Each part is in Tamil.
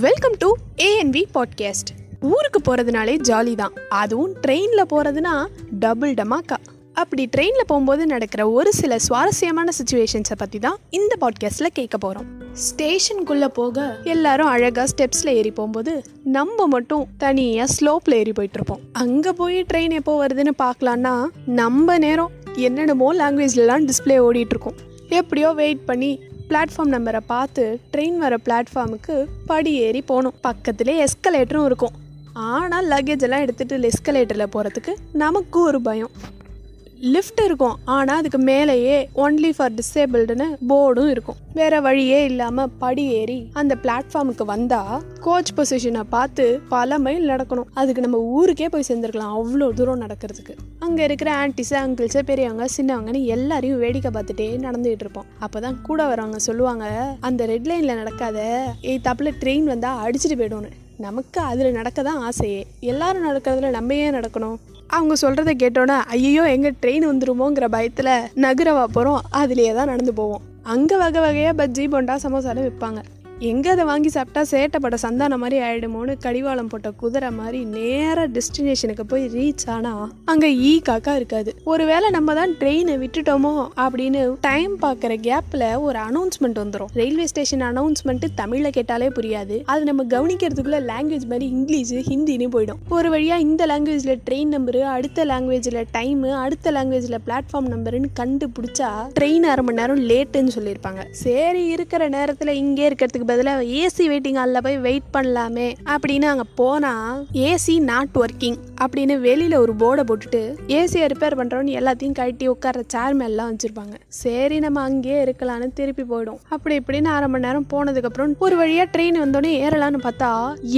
வெல்கம் டு ஏஎன்வி பாட்காஸ்ட் ஊருக்கு போகிறதுனாலே ஜாலி தான் அதுவும் ட்ரெயினில் போகிறதுனா டபுள் டமாக்கா. அப்படி ட்ரெயினில் போகும்போது நடக்கிற ஒரு சில சுவாரஸ்யமான சுச்சுவேஷன்ஸை பற்றி தான் இந்த பாட்காஸ்ட்டில் கேட்க போகிறோம் ஸ்டேஷனுக்குள்ளே போக எல்லாரும் அழகாக ஸ்டெப்ஸில் ஏறி போகும்போது நம்ம மட்டும் தனியாக ஸ்லோப்பில் ஏறி போயிட்டுருப்போம். அங்கே போய் ட்ரெயின் எப்போ வருதுன்னு பார்க்கலான்னா நம்ம நேரம் என்னென்னமோ லாங்குவேஜ்லலாம் டிஸ்பிளே ஓடிட்டுருக்கோம். எப்படியோ வெயிட் பண்ணி பிளாட்ஃபார்ம் நம்பரை பார்த்து ட்ரெயின் வர பிளாட்ஃபார்முக்கு படி ஏறி போகணும். பக்கத்துலேயே எஸ்கலேட்டரும் இருக்கும். ஆனால் லக்கேஜ் எல்லாம் எடுத்துகிட்டு எஸ்கலேட்டரில் போகிறதுக்கு நமக்கு ஒரு பயம். லிஃப்ட் இருக்கும். ஆனால் அதுக்கு மேலேயே ஒன்லி ஃபார் டிசேபிள்டுன்னு போர்டும் இருக்கும். வேற வழியே இல்லாமல் படி ஏறி அந்த பிளாட்ஃபார்முக்கு வந்தால் கோச் பொசிஷனை பார்த்து பல மைல் நடக்கணும். அதுக்கு நம்ம ஊருக்கே போய் சேர்ந்துருக்கலாம் அவ்வளோ தூரம் நடக்கிறதுக்கு. அங்கே இருக்கிற ஆன்டிஸு அங்கிள்ஸு பெரியவங்க சின்னவங்கன்னு எல்லாரையும் வேடிக்கை பார்த்துட்டே நடந்துகிட்டு இருப்போம். அப்போ தான் கூட வரவங்க சொல்லுவாங்க அந்த ரெட் லைனில் நடக்காத ஏய் தப்பில் ட்ரெயின் வந்தால் அடிச்சுட்டு போய்டும்னு. நமக்கு அதில் நடக்க தான் ஆசையே. எல்லாரும் நடக்கிறதுல நம்ம ஏன் நடக்கணும்? அவங்க சொல்கிறத கேட்டோன்னே ஐயோ எங்கே ட்ரெயின் வந்துருமோங்கிற பயத்தில் நகரவா போகிறோம் அதுலேயே தான் நடந்து போவோம். அங்கே வகை வகையாக பஜ்ஜி போண்டா சமோசாலும் விற்பாங்க எங்கே அதை வாங்கி சாப்பிட்டா சேட்டப்பட சந்தானம் மாதிரி ஆயிடுமோன்னு கடிவாளம் போட்ட குதிரை மாதிரி நேராக டெஸ்டினேஷனுக்கு போய் ரீச் ஆனால் அங்கே ஈ காக்கா இருக்காது. ஒருவேளை நம்ம தான் ட்ரெயினை விட்டுட்டோமோ அப்படின்னு டைம் பார்க்குற கேப்பில் ஒரு அனௌன்ஸ்மெண்ட் வந்துடும் ரயில்வே ஸ்டேஷன் அனௌன்ஸ்மெண்ட்டு தமிழில் கேட்டாலே புரியாது. அது நம்ம கவனிக்கிறதுக்குள்ள லாங்குவேஜ் மாதிரி இங்கிலீஷ் ஹிந்தின்னு போயிடும். ஒரு வழியாக இந்த லாங்குவேஜில் ட்ரெயின் நம்பரு அடுத்த லாங்குவேஜில் டைமு அடுத்த லாங்குவேஜில் பிளாட்ஃபார்ம் நம்பருன்னு கண்டுபிடிச்சா ட்ரெயின் அரை மணி நேரம் லேட்டுன்னு சொல்லியிருப்பாங்க. சரி இருக்கிற நேரத்தில் இங்கே இருக்கிறதுக்கு பதிலாக ஏசி வெயிட்டிங் ஹாலில் போய் வெயிட் பண்ணலாமே அப்படின்னு அங்கே போனால் ஏசி நாட் ஒர்க்கிங் அப்படின்னு வெளியில் ஒரு போர்டை போட்டுட்டு ஏசியை ரிப்பேர் பண்ணுறோன்னு எல்லாத்தையும் கழட்டி உட்கார சேர் மேலாம் வச்சுருப்பாங்க. சரி நம்ம அங்கேயே இருக்கலாம்னு திருப்பி போயிடும். அப்படி இப்படின்னு அரை மணி நேரம் போனதுக்கப்புறம் ஒரு வழியாக ட்ரெயின் வந்தோடனே ஏறலான்னு பார்த்தா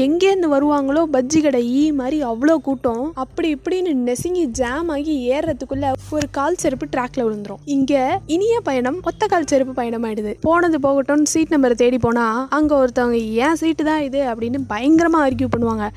எங்கேருந்து வருவாங்களோ பஜ்ஜி கடை ஈ மாதிரி அவ்வளோ கூட்டம். அப்படி இப்படின்னு நெசுங்கி ஜாம் ஆகி ஏறுறதுக்குள்ள ஒரு கால் செருப்பு ட்ராக்ல விழுந்துரும். இங்க இனிய பயணம் ஒத்த கால் செருப்பு பயணம் ஆயிடுது போனது போகட்டும் சீட் நம்பரை தேடி போனா அங்க ஒருத்தவங்க ஏன் சீட்டு தான் இது? அப்படின்னு பயங்கரமா ஆர்கியூ பண்ணுவாங்க.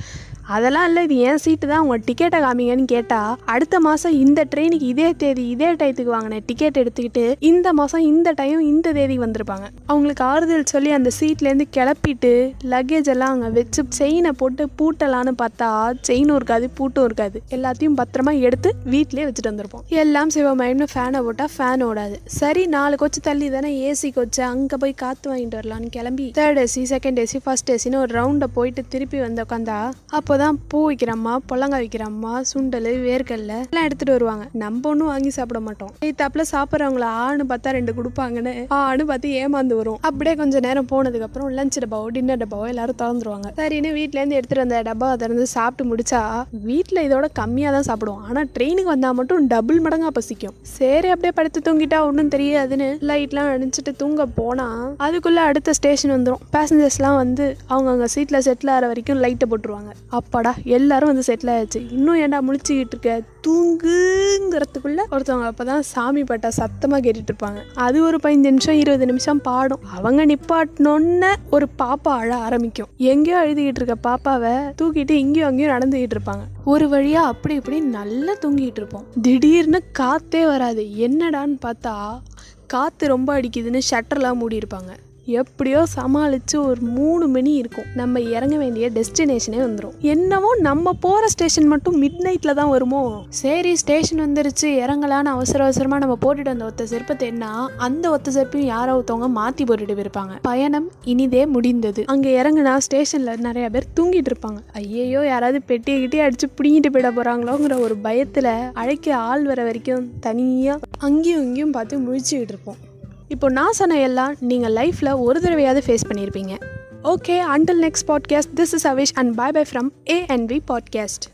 அதெல்லாம் இல்லை இது என் சீட்டு தான்? உங்கள் டிக்கெட்டை காமிங்கன்னு கேட்டால் அடுத்த மாதம் இந்த ட்ரெயினுக்கு இதே தேதி இதே டயத்துக்கு வாங்கின டிக்கெட் எடுத்துக்கிட்டு இந்த மாதம் இந்த டைம் இந்த தேதி வந்திருப்பாங்க. அவங்களுக்கு ஆறுதல் சொல்லி அந்த சீட்லேருந்து கிளப்பிட்டு லக்கேஜ் எல்லாம் அங்கே வச்சு செயினை போட்டு பூட்டலான்னு பார்த்தா செயினும் இருக்காது பூட்டும் இருக்காது. எல்லாத்தையும் பத்திரமா எடுத்து வீட்டிலே வச்சுட்டு வந்திருப்போம். எல்லாம் சிவமயம்னு ஃபேனை போட்டால் ஃபேன் ஓடாது. சரி நாலு கொச்சு தள்ளி தானே ஏசி கொச்சு அங்கே போய் காற்று வாங்கிட்டு வரலான்னு கிளம்பி third AC second AC first ஏசின்னு ஒரு ரவுண்டை போயிட்டு திருப்பி வந்து உட்காந்தா அப்போ அப்போ தான் பூ வைக்கிறம்மா பொல்லங்காய் வைக்கிறம்மா சுண்டல் வேர்க்கடல எல்லாம் எடுத்துட்டு வருவாங்க. நம்ம ஒன்றும் வாங்கி சாப்பிட மாட்டோம். தாப்புல சாப்பிட்றவங்கள ஆணு பார்த்தா ரெண்டு கொடுப்பாங்கன்னு ஆணு பார்த்து ஏமாந்து வரும். அப்படியே கொஞ்சம் நேரம் போனதுக்கு அப்புறம் லஞ்ச் டப்பாவோ டின்னர் டப்பாவோ எல்லாரும் திறந்துருவாங்க. சரின்னு வீட்டிலேருந்து எடுத்துகிட்டு வந்த டப்பா திறந்து சாப்பிட்டு முடிச்சா வீட்டில் இதோட கம்மியாக தான் சாப்பிடுவோம். ஆனால் ட்ரெயினுக்கு வந்தால் மட்டும் டபுள் மடங்கா பசிக்கும். சரி அப்படியே படுத்து தூங்கிட்டா ஒன்றும் தெரியாதுன்னு லைட்லாம் அடிச்சுட்டு தூங்க போனால் அதுக்குள்ளே அடுத்த ஸ்டேஷன் வந்துடும் பேசஞ்சர்ஸ்லாம் வந்து அவங்க அங்கே சீட்டில் செட்டில் ஆகிற வரைக்கும் லைட்டை போட்டுருவாங்க. அப்பாடா எல்லாரும் வந்து செட்டில் ஆயிடுச்சு இன்னும் ஏன்டா முழிச்சுக்கிட்டு இருக்க? தூங்குங்கிறதுக்குள்ள ஒருத்தவங்க அப்பதான் சாமி பாட்டா சத்தமா கேட்டுட்டு இருப்பாங்க. அது ஒரு பதினஞ்சு நிமிஷம் இருபது நிமிஷம் பாடும். அவங்க நிப்பாட்டினோன்னு ஒரு பாப்பா அழ ஆரம்பிக்கும். எங்கேயோ அழுதுகிட்டு இருக்க பாப்பாவை தூக்கிட்டு இங்கேயும் அங்கேயும் நடந்துகிட்டு இருப்பாங்க. ஒரு வழியா அப்படி இப்படி நல்லா தூங்கிட்டு இருப்போம். திடீர்னு காத்தே வராது. என்னடான்னு பார்த்தா காத்து ரொம்ப அடிக்குதுன்னு ஷட்டர்லாம் மூடி இருப்பாங்க எப்படியோ சமாளித்து ஒரு மூணு மணி இருக்கும். நம்ம இறங்க வேண்டிய டெஸ்டினேஷனே வந்துடும் என்னவோ நம்ம போகிற ஸ்டேஷன் மட்டும் மிட் நைட்டில் தான் வருமோ? சரி ஸ்டேஷன் வந்துருச்சு இறங்கலான்னு அவசர அவசரமாக நம்ம போட்டுட்டு வந்த ஒத்த செருப்பத்தை என்ன அந்த ஒத்த செருப்பையும் யாரோ ஒருத்தவங்க மாற்றி போட்டுட்டு போயிருப்பாங்க. பயணம் இனிதே முடிந்தது. அங்கே இறங்குனா ஸ்டேஷனில் நிறைய பேர் தூங்கிட்டு இருப்பாங்க. ஐயையோ யாராவது பெட்டியை கிட்டே அடித்து பிடிங்கிட்டு போயிட போகிறாங்களோங்கிற ஒரு பயத்தில் அழைக்க ஆள் வர வரைக்கும் தனியாக அங்கேயும் இங்கேயும் பார்த்து முழிச்சுக்கிட்டு இருப்போம். இப்போ நான் சொன்ன எல்லாம் நீங்கள் லைஃப்பில் ஒரு தடவையாவது ஃபேஸ் பண்ணியிருப்பீங்க okay until next podcast this is Avish and bye bye from ANV V podcast